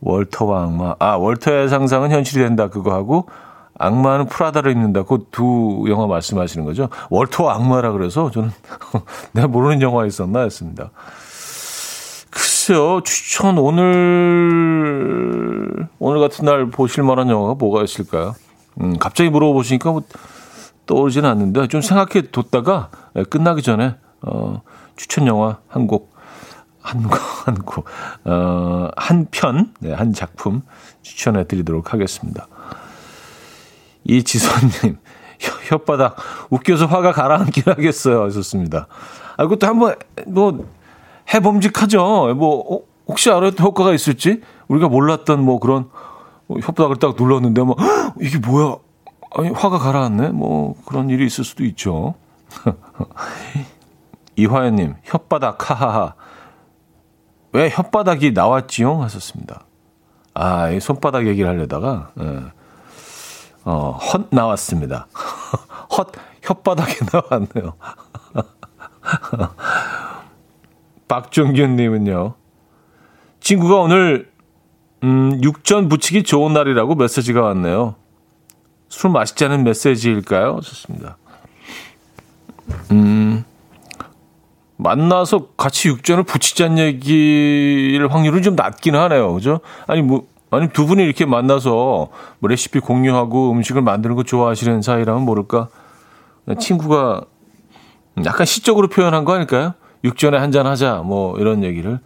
Speaker 1: 월터와 악마. 아, 월터의 상상은 현실이 된다. 그거 하고, 악마는 프라다를 입는다. 그 두 영화 말씀하시는 거죠. 월터와 악마라 그래서 저는 [LAUGHS] 내가 모르는 영화 있었나 했습니다. 글쎄요, 추천 오늘, 오늘 같은 날 보실 만한 영화가 뭐가 있을까요? 음, 갑자기 물어보시니까 뭐 떠오르지는 않는데 좀 생각해 뒀다가 예, 끝나기 전에, 어, 추천 영화 한 곡, 한 곡, [LAUGHS] 한 곡, 어, 한 편, 네, 한 작품 추천해 드리도록 하겠습니다. 이지선님, [LAUGHS] 혓바닥, 웃겨서 화가 가라앉긴 하겠어요. 하셨습니다. 아, 그것도 한번, 뭐, 해봄직하죠. 뭐, 어, 혹시 알아요? 효과가 있을지? 우리가 몰랐던 뭐 그런, 혓바닥을 딱 눌렀는데, 뭐, 이게 뭐야? 아니, 화가 가라앉네? 뭐, 그런 일이 있을 수도 있죠. [LAUGHS] 이화연님, 혓바닥, 하하하. 왜 혓바닥이 나왔지요? 하셨습니다. 아, 이 손바닥 얘기를 하려다가, 예. 어, 헛 나왔습니다. [LAUGHS] 헛 혓바닥에 나왔네요. [LAUGHS] 박종균님은요. 친구가 오늘 음, 육전 부치기 좋은 날이라고 메시지가 왔네요. 술 마시자는 메시지일까요? 좋습니다. 음, 만나서 같이 육전을 부치자는 얘기를 확률은 좀 낮긴 하네요. 그죠? 아니, 뭐, 아니 두 분이 이렇게 만나서 뭐 레시피 공유하고 음식을 만드는 거 좋아하시는 사이라면 모를까 친구가 약간 시적으로 표현한 거 아닐까요? 육전에 한잔 하자 뭐 이런 얘기를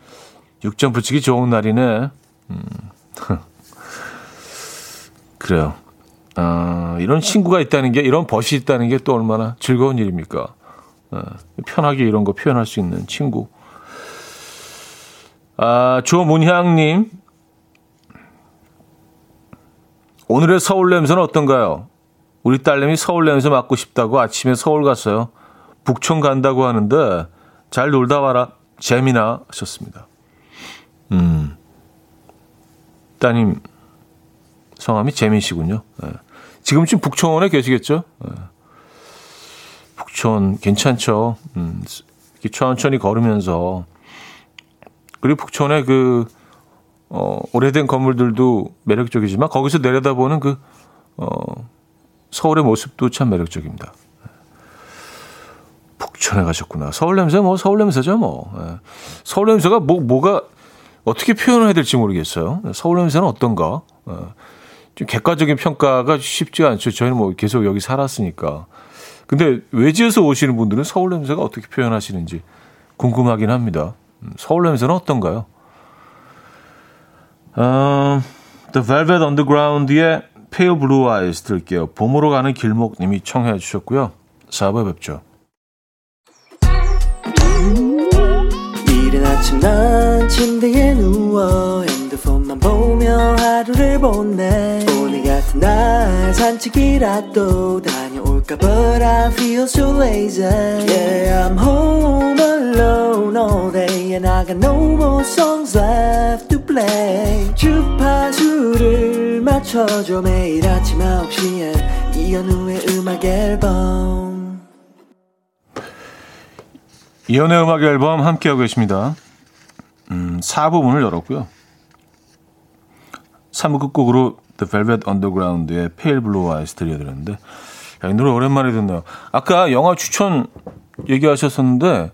Speaker 1: 육전 부치기 좋은 날이네. 음. [LAUGHS] 그래요. 아, 이런 친구가 있다는 게 이런 벗이 있다는 게 또 얼마나 즐거운 일입니까? 아, 편하게 이런 거 표현할 수 있는 친구. 아, 조문향님 오늘의 서울 냄새는 어떤가요? 우리 딸내미 서울 냄새 맡고 싶다고 아침에 서울 갔어요. 북촌 간다고 하는데 잘 놀다 와라. 재미나 하셨습니다. 음. 따님 성함이 재민 씨군요. 네. 지금쯤 북촌에 계시겠죠? 네. 북촌 괜찮죠. 음, 천천히 걸으면서 그리고 북촌에 그 어, 오래된 건물들도 매력적이지만 거기서 내려다보는 그 어, 서울의 모습도 참 매력적입니다. 북촌에 가셨구나. 서울 냄새 뭐 서울 냄새죠 뭐. 예. 서울 냄새가 뭐 뭐가 어떻게 표현을 해야 될지 모르겠어요. 서울 냄새는 어떤가? 예. 좀 객관적인 평가가 쉽지 않죠. 저희는 뭐 계속 여기 살았으니까. 근데 외지에서 오시는 분들은 서울 냄새가 어떻게 표현하시는지 궁금하긴 합니다. 음, 서울 냄새는 어떤가요? 어, The Velvet Underground의 Pale Blue Eyes 들게요. 봄으로 가는 길목님이 청해 주셨고요. 4부에 뵙죠. 이른 아침 난 침대에 누워 핸드폰
Speaker 3: 너만 보며 하루를 보내 오늘 같은 날 산책이라도 다 녀올까 But I feel so lazy Yeah I'm home alone all day And I got no more songs left to play 주파수를 맞춰줘 매일 아침 9시에 이현우의 음악 앨범
Speaker 1: 이연의 음악 앨범 함께하고 계십니다. 음, 4부문을 열었고요. 3부 끝곡으로 The Velvet Underground의 Pale Blue Eyes 들려드렸는데 야, 이 노래 오랜만에 듣네요. 아까 영화 추천 얘기하셨었는데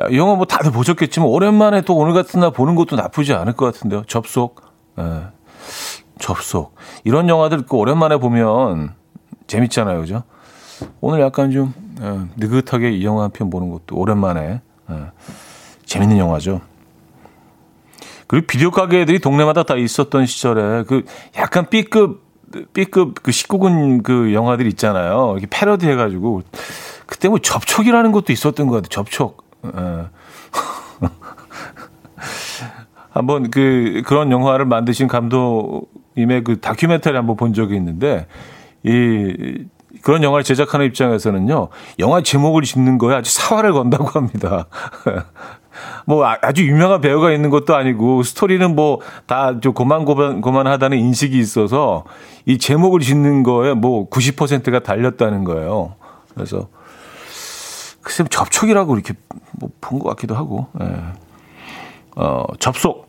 Speaker 1: 야, 이 영화 뭐 다들 보셨겠지만 오랜만에 또 오늘 같은 날 보는 것도 나쁘지 않을 것 같은데요. 접속. 예. 접속. 이런 영화들 그 오랜만에 보면 재밌잖아요. 그죠? 오늘 약간 좀 예, 느긋하게 이 영화 한 편 보는 것도 오랜만에 예, 재밌는 영화죠. 그리고 비디오 가게 들이 동네마다 다 있었던 시절에 그 약간 B급 B급 그 19금 그 영화들 있잖아요. 이렇게 패러디 해가지고 그때 뭐 접촉이라는 것도 있었던 것 같아요. 접촉. 예. [LAUGHS] 한번 그 그런 영화를 만드신 감독님의 그 다큐멘터리 한번 본 적이 있는데 이 그런 영화를 제작하는 입장에서는요 영화 제목을 짓는 거에 아주 사활을 건다고 합니다. [LAUGHS] 뭐 아, 아주 유명한 배우가 있는 것도 아니고 스토리는 뭐 다 좀 고만고만 고만하다는 인식이 있어서 이 제목을 짓는 거에 뭐 90%가 달렸다는 거예요. 그래서 글쎄 접촉이라고 이렇게 뭐 본 것 같기도 하고. 예. 어, 접속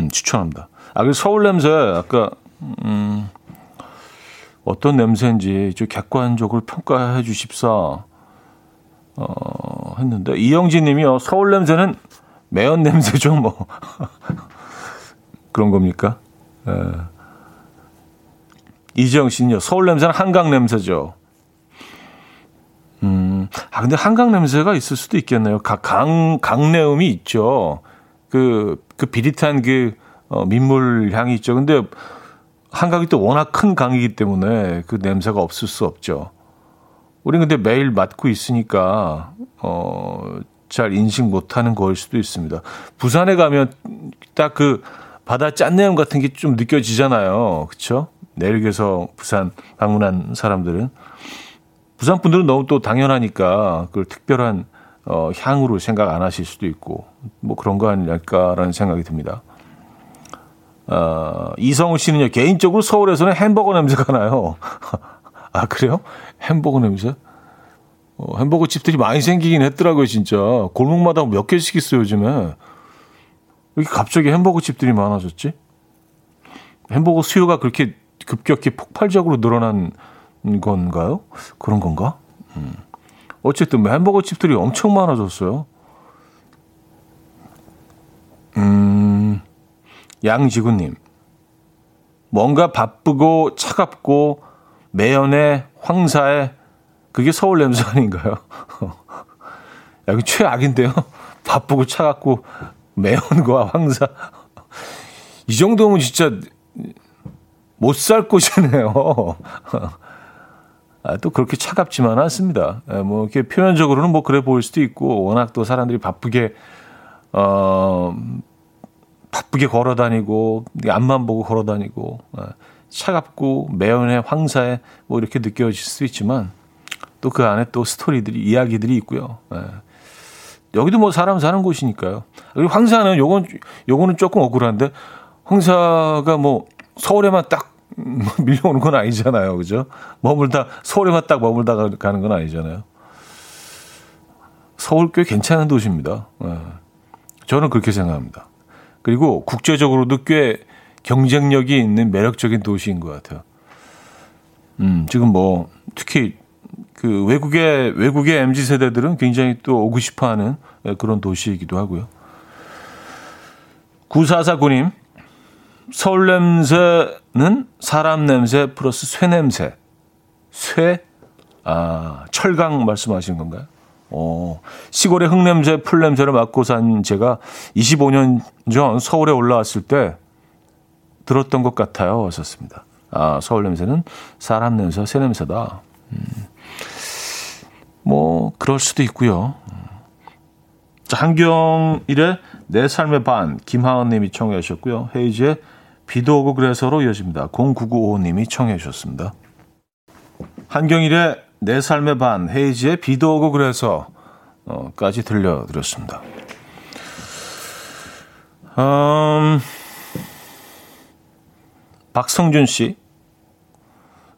Speaker 1: 음, 추천합니다. 아, 그 서울 냄새 아까 음, 어떤 냄새인지 좀 객관적으로 평가해 주십사. 어, 했는데 이영진 님이요. 서울 냄새는 매연 냄새죠, 뭐. [LAUGHS] 그런 겁니까? 에. 이지영 씨는요. 서울 냄새는 한강 냄새죠. 음, 아, 근데 한강 냄새가 있을 수도 있겠네요. 강, 강내음이 있죠. 그, 그 비릿한 그, 어, 민물 향이 있죠. 근데 한강이 또 워낙 큰 강이기 때문에 그 냄새가 없을 수 없죠. 우리 근데 매일 맡고 있으니까 어, 잘 인식 못하는 거일 수도 있습니다. 부산에 가면 딱 그 바다 짠내음 같은 게 좀 느껴지잖아요. 그렇죠? 내륙에서 부산 방문한 사람들은 부산 분들은 너무 또 당연하니까 그걸 특별한 어, 향으로 생각 안 하실 수도 있고 뭐 그런 거 아닐까라는 생각이 듭니다. 어, 이성우 씨는요 개인적으로 서울에서는 햄버거 냄새가 나요. [LAUGHS] 아 그래요? 햄버거 냄새? 어, 햄버거 집들이 많이 생기긴 했더라고요, 진짜. 골목마다 몇 개씩 있어요, 요즘에. 왜 이렇게 갑자기 햄버거 집들이 많아졌지? 햄버거 수요가 그렇게 급격히 폭발적으로 늘어난 건가요? 그런 건가? 음. 어쨌든 뭐 햄버거 집들이 엄청 많아졌어요. 음, 양지구님. 뭔가 바쁘고 차갑고 매연에 황사에 그게 서울 냄새 아닌가요? [LAUGHS] 야, 이 최악인데요. 바쁘고 차갑고 매운과 황사. 이 정도면 진짜 못 살 곳이네요. [LAUGHS] 아, 또 그렇게 차갑지만 않습니다. 예, 뭐 이렇게 표면적으로는 뭐 그래 보일 수도 있고 워낙 또 사람들이 바쁘게 어 바쁘게 걸어 다니고 앞만 보고 걸어 다니고 예, 차갑고 매연에 황사에 뭐 이렇게 느껴질 수 있지만 또 그 안에 또 스토리들이 이야기들이 있고요. 예. 여기도 뭐 사람 사는 곳이니까요. 그리고 황사는 요건 요거는 조금 억울한데 황사가 뭐 서울에만 딱 [LAUGHS] 밀려오는 건 아니잖아요. 그죠? 머물다 서울에만 딱 머물다 가는 건 아니잖아요. 서울 꽤 괜찮은 도시입니다. 예. 저는 그렇게 생각합니다. 그리고 국제적으로도 꽤 경쟁력이 있는 매력적인 도시인 것 같아요. 음, 지금 뭐 특히 그 외국의 외국의 mz 세대들은 굉장히 또 오고 싶어하는 그런 도시이기도 하고요. 9449님 서울 냄새는 사람 냄새 플러스 쇠 냄새. 쇠? 아, 철강 말씀하신 건가요? 어, 시골의 흙냄새, 풀냄새를 맡고 산 제가 25년 전 서울에 올라왔을 때 들었던 것 같아요. 하셨습니다. 아, 서울 냄새는 사람 냄새, 새 냄새다. 음, 뭐, 그럴 수도 있고요. 자, 한경일의 내 삶의 반 김하은 님이 청해 주셨고요. 헤이즈의 비도 오고 그래서로 이어집니다. 0995 님이 청해 주셨습니다. 한경일의 내 삶의 반 헤이즈의 비도 오고 그래서까지 들려드렸습니다. 음, 박성준 씨.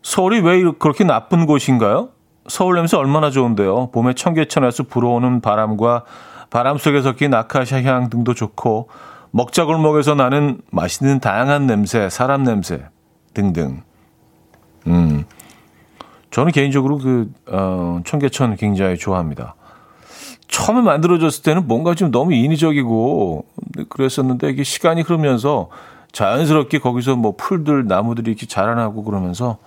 Speaker 1: 서울이 왜 그렇게 나쁜 곳인가요? 서울 냄새 얼마나 좋은데요. 봄에 청계천에서 불어오는 바람과 바람 속에 섞인 아카시아 향 등도 좋고 먹자골목에서 나는 맛있는 다양한 냄새, 사람 냄새 등등. 음. 저는 개인적으로 그 어, 청계천 굉장히 좋아합니다. 처음에 만들어졌을 때는 뭔가 좀 너무 인위적이고 그랬었는데 이게 시간이 흐르면서 자연스럽게 거기서 뭐 풀들, 나무들이 이렇게 자라나고 그러면서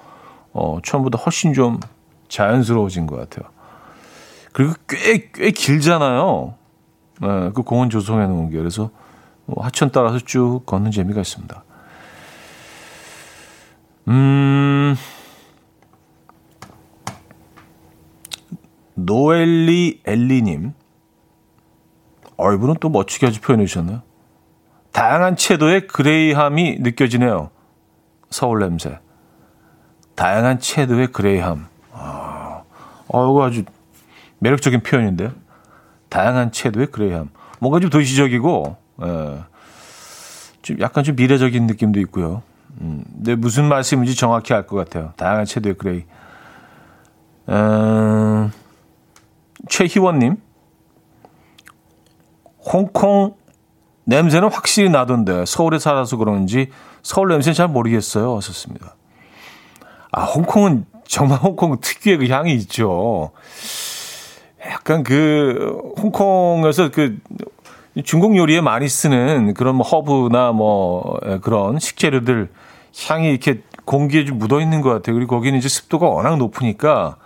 Speaker 1: 어, 처음보다 훨씬 좀 자연스러워진 것 같아요. 그리고 꽤, 꽤 길잖아요. 네, 그 공원 조성해 놓은 게. 그래서 뭐 하천 따라서 쭉 걷는 재미가 있습니다. 음, 노엘리 엘리님. 어, 이분은 또 멋지게 아주 표현해 주셨네요. 다양한 채도의 gray함이 느껴지네요. 서울 냄새. 다양한 채도의 gray함. 아, 어, 이거 아주 매력적인 표현인데요. 다양한 채도의 gray함. 뭔가 좀 도시적이고, 예, 좀 약간 좀 미래적인 느낌도 있고요. 음, 근데 무슨 말씀인지 정확히 알 것 같아요. 다양한 채도의 gray. 음, 최희원님, 홍콩 냄새는 확실히 나던데 서울에 살아서 그런지 서울 냄새는 잘 모르겠어요. 하셨습니다. 아, 홍콩은 정말 홍콩 특유의 그 향이 있죠. 약간 그 홍콩에서 그 중국 요리에 많이 쓰는 그런 뭐 허브나 뭐 그런 식재료들 향이 이렇게 공기에 좀 묻어 있는 것 같아요. 그리고 거기는 이제 습도가 워낙 높으니까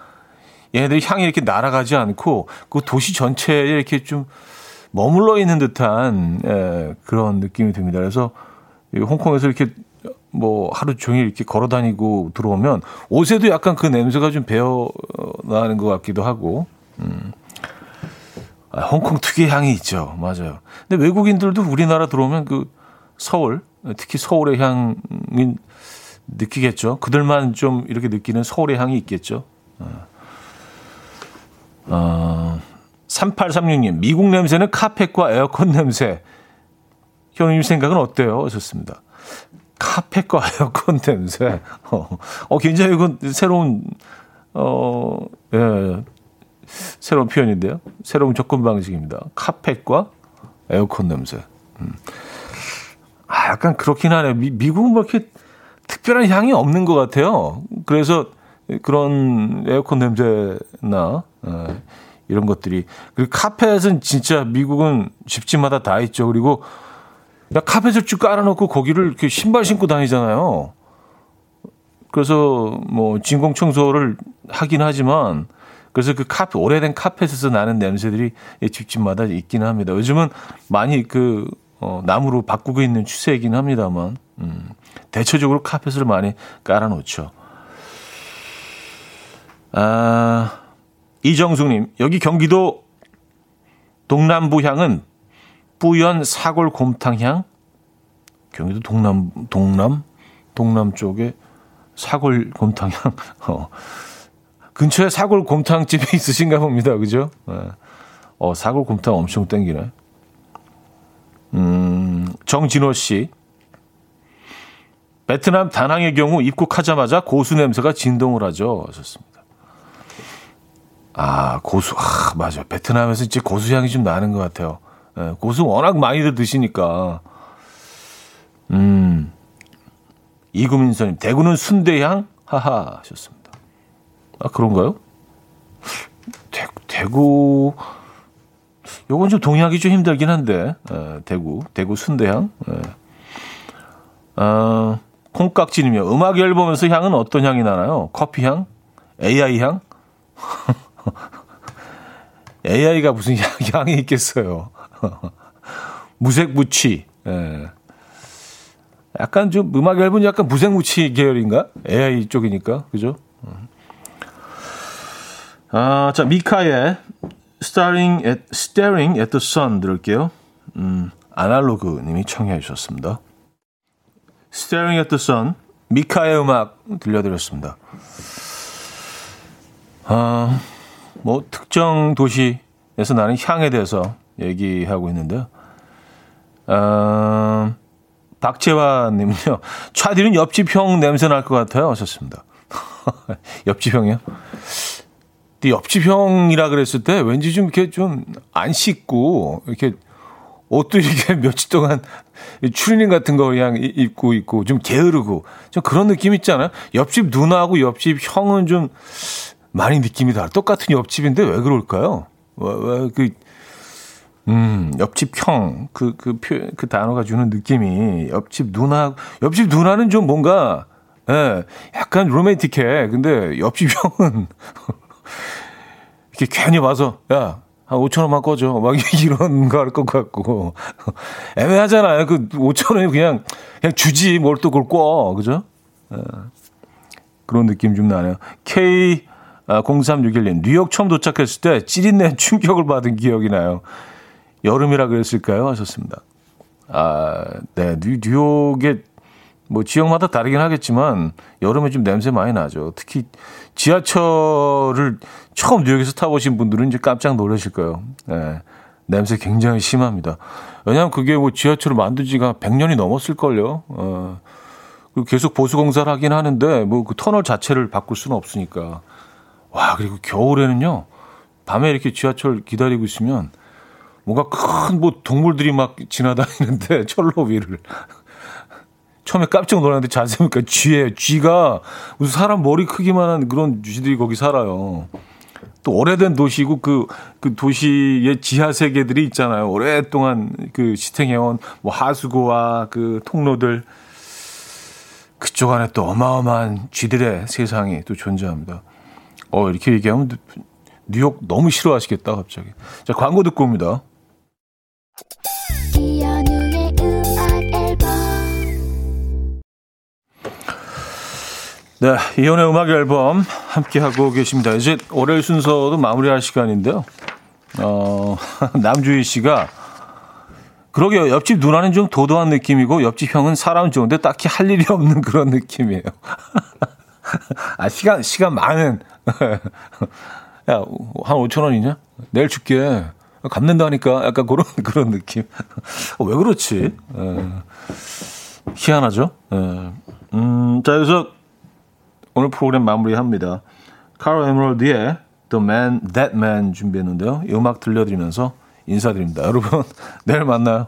Speaker 1: 얘네들이 향이 이렇게 날아가지 않고 그 도시 전체에 이렇게 좀 머물러 있는 듯한 예, 그런 느낌이 듭니다. 그래서 홍콩에서 이렇게 뭐 하루 종일 이렇게 걸어 다니고 들어오면 옷에도 약간 그 냄새가 좀 배어 나는 것 같기도 하고, 음. 아, 홍콩 특유의 향이 있죠. 맞아요. 근데 외국인들도 우리나라 들어오면 그 서울, 특히 서울의 향이 느끼겠죠. 그들만 좀 이렇게 느끼는 서울의 향이 있겠죠. 어. 어, 3836님, 미국 냄새는 카펫과 에어컨 냄새. 형님 생각은 어때요? 하셨습니다. 카펫과 [LAUGHS] 에어컨 냄새. 어, 어 굉장히 이건 새로운, 어, 예, 새로운 표현인데요. 새로운 접근 방식입니다. 카펫과 에어컨 냄새. 음. 아, 약간 그렇긴 하네요. 미, 미국은 뭐 이렇게 특별한 향이 없는 것 같아요. 그래서 그런 에어컨 냄새나, 예, 이런 것들이. 그리고 카펫은 진짜 미국은 집집마다 다 있죠. 그리고 야, 카펫을 쭉 깔아놓고 거기를 이렇게 신발 신고 다니잖아요. 그래서 뭐 진공 청소를 하긴 하지만 그래서 그 카펫 오래된 카펫에서 나는 냄새들이 집집마다 있긴 합니다. 요즘은 많이 그 어, 나무로 바꾸고 있는 추세이긴 합니다만 음, 대체적으로 카펫을 많이 깔아놓죠. 아 이정숙님, 여기 경기도 동남부 향은 뿌연 사골 곰탕 향. 경기도 동남, 동남, 동남 쪽에 사골 곰탕 향. [LAUGHS] 어. 근처에 사골 곰탕집이 [LAUGHS] 있으신가 봅니다. 그죠? 네. 어, 사골 곰탕 엄청 땡기네. 음, 정진호 씨. 베트남 다낭의 경우 입국하자마자 고수 냄새가 진동을 하죠. 하셨습니다. 아, 고수. 아, 맞아. 베트남에서 이제 고수 향이 좀 나는 것 같아요. 예, 고수 워낙 많이들 드시니까. 음. 이구민선님, 대구는 순대향? 하하, 하셨습니다. 아, 그런가요? 대, 대구, 요건 좀 동의하기 좀 힘들긴 한데, 에, 대구, 대구 순대향. 에. 아, 콩깍지님이요. 음악 앨범에서 향은 어떤 향이 나나요? 커피 향? AI 향? [LAUGHS] [LAUGHS] AI가 무슨 [LAUGHS] 향이 있겠어요. [LAUGHS] 무색무취. 예. 약간 좀 음악 앨범이 약간 무색무취 계열인가? AI 쪽이니까. 그죠? 아, 자, 미카의 Staring at, Staring at the Sun 들을게요. 음, 아날로그 님이 청해 주셨습니다. Staring at the Sun, 미카의 음악 들려드렸습니다. 아, 뭐 특정 도시에서 나는 향에 대해서 얘기하고 있는데요. 아, 박재화 님은요. 차디는 옆집 형 냄새 날 것 같아요. 하셨습니다. [LAUGHS] 옆집 형이요? 옆집 형이라 그랬을 때 왠지 좀 이렇게 좀 안 씻고 이렇게 옷도 이렇게 [LAUGHS] 며칠 동안 추리닝 같은 거 그냥 입고 있고 좀 게으르고 좀 그런 느낌 있잖아요. 옆집 누나하고 옆집 형은 좀 많이 느낌이 달라. 똑같은 옆집인데 왜 그럴까요? 왜, 왜 그, 음, 옆집 형, 그, 그 표, 그 단어가 주는 느낌이 옆집 누나, 옆집 누나는 좀 뭔가, 예, 약간 로맨틱해. 근데 옆집 형은 [LAUGHS] 이렇게 괜히 와서, 야, 한 5천 원만 꺼줘. 막 [LAUGHS] 이런 거 할 것 같고. [LAUGHS] 애매하잖아요. 그 5천 원이 그냥, 그냥 주지. 뭘 또 그걸 꿔. 그죠? 예. 그런 느낌 좀 나네요. K, 0361님, 뉴욕 처음 도착했을 때 찌린내 [LAUGHS] 충격을 받은 기억이 나요. 여름이라 그랬을까요? 하셨습니다. 아, 네. 뉴, 뉴욕에 뭐 지역마다 다르긴 하겠지만 여름에 좀 냄새 많이 나죠. 특히 지하철을 처음 뉴욕에서 타보신 분들은 이제 깜짝 놀라실 거예요. 네. 냄새 굉장히 심합니다. 왜냐하면 그게 뭐 지하철을 만든 지가 100년이 넘었을걸요. 어, 그리고 계속 보수공사를 하긴 하는데 뭐 그 터널 자체를 바꿀 수는 없으니까. 와, 그리고 겨울에는요. 밤에 이렇게 지하철 기다리고 있으면 뭔가 큰 뭐 동물들이 막 지나다니는데 [LAUGHS] 철로 위를 처음에 깜짝 놀랐는데 자세히 보니까 쥐예요. 쥐가 무슨 사람 머리 크기만한 그런 쥐들이 거기 살아요. 또 오래된 도시고 그, 그 도시의 지하 세계들이 있잖아요. 오랫동안 그 시행해온 뭐 하수구와 그 통로들 그쪽 안에 또 어마어마한 쥐들의 세상이 또 존재합니다. 어, 이렇게 얘기하면 뉴욕 너무 싫어하시겠다, 갑자기. 자, 광고 듣고 옵니다. 네, 이혼의 음악 앨범 함께 하고 계십니다. 이제 월요일 순서도 마무리할 시간인데요. 어, [LAUGHS] 남주희 씨가 그러게요. 옆집 누나는 좀 도도한 느낌이고 옆집 형은 사람 좋은데 딱히 할 일이 없는 그런 느낌이에요. [LAUGHS] 아, 시간 시간 많은. 야, 한 5천 원이냐? 내일 줄게. 갚는다니까 약간 그런 [LAUGHS] 그런 느낌. 어, 왜 그렇지? 에, 어, 희한하죠. 에, 음, 자 여기서 오늘 프로그램 마무리합니다. 카로 에머럴드의 The Man, That Man 준비했는데요. 이 음악 들려드리면서 인사드립니다. 여러분, [LAUGHS] 내일 만나요.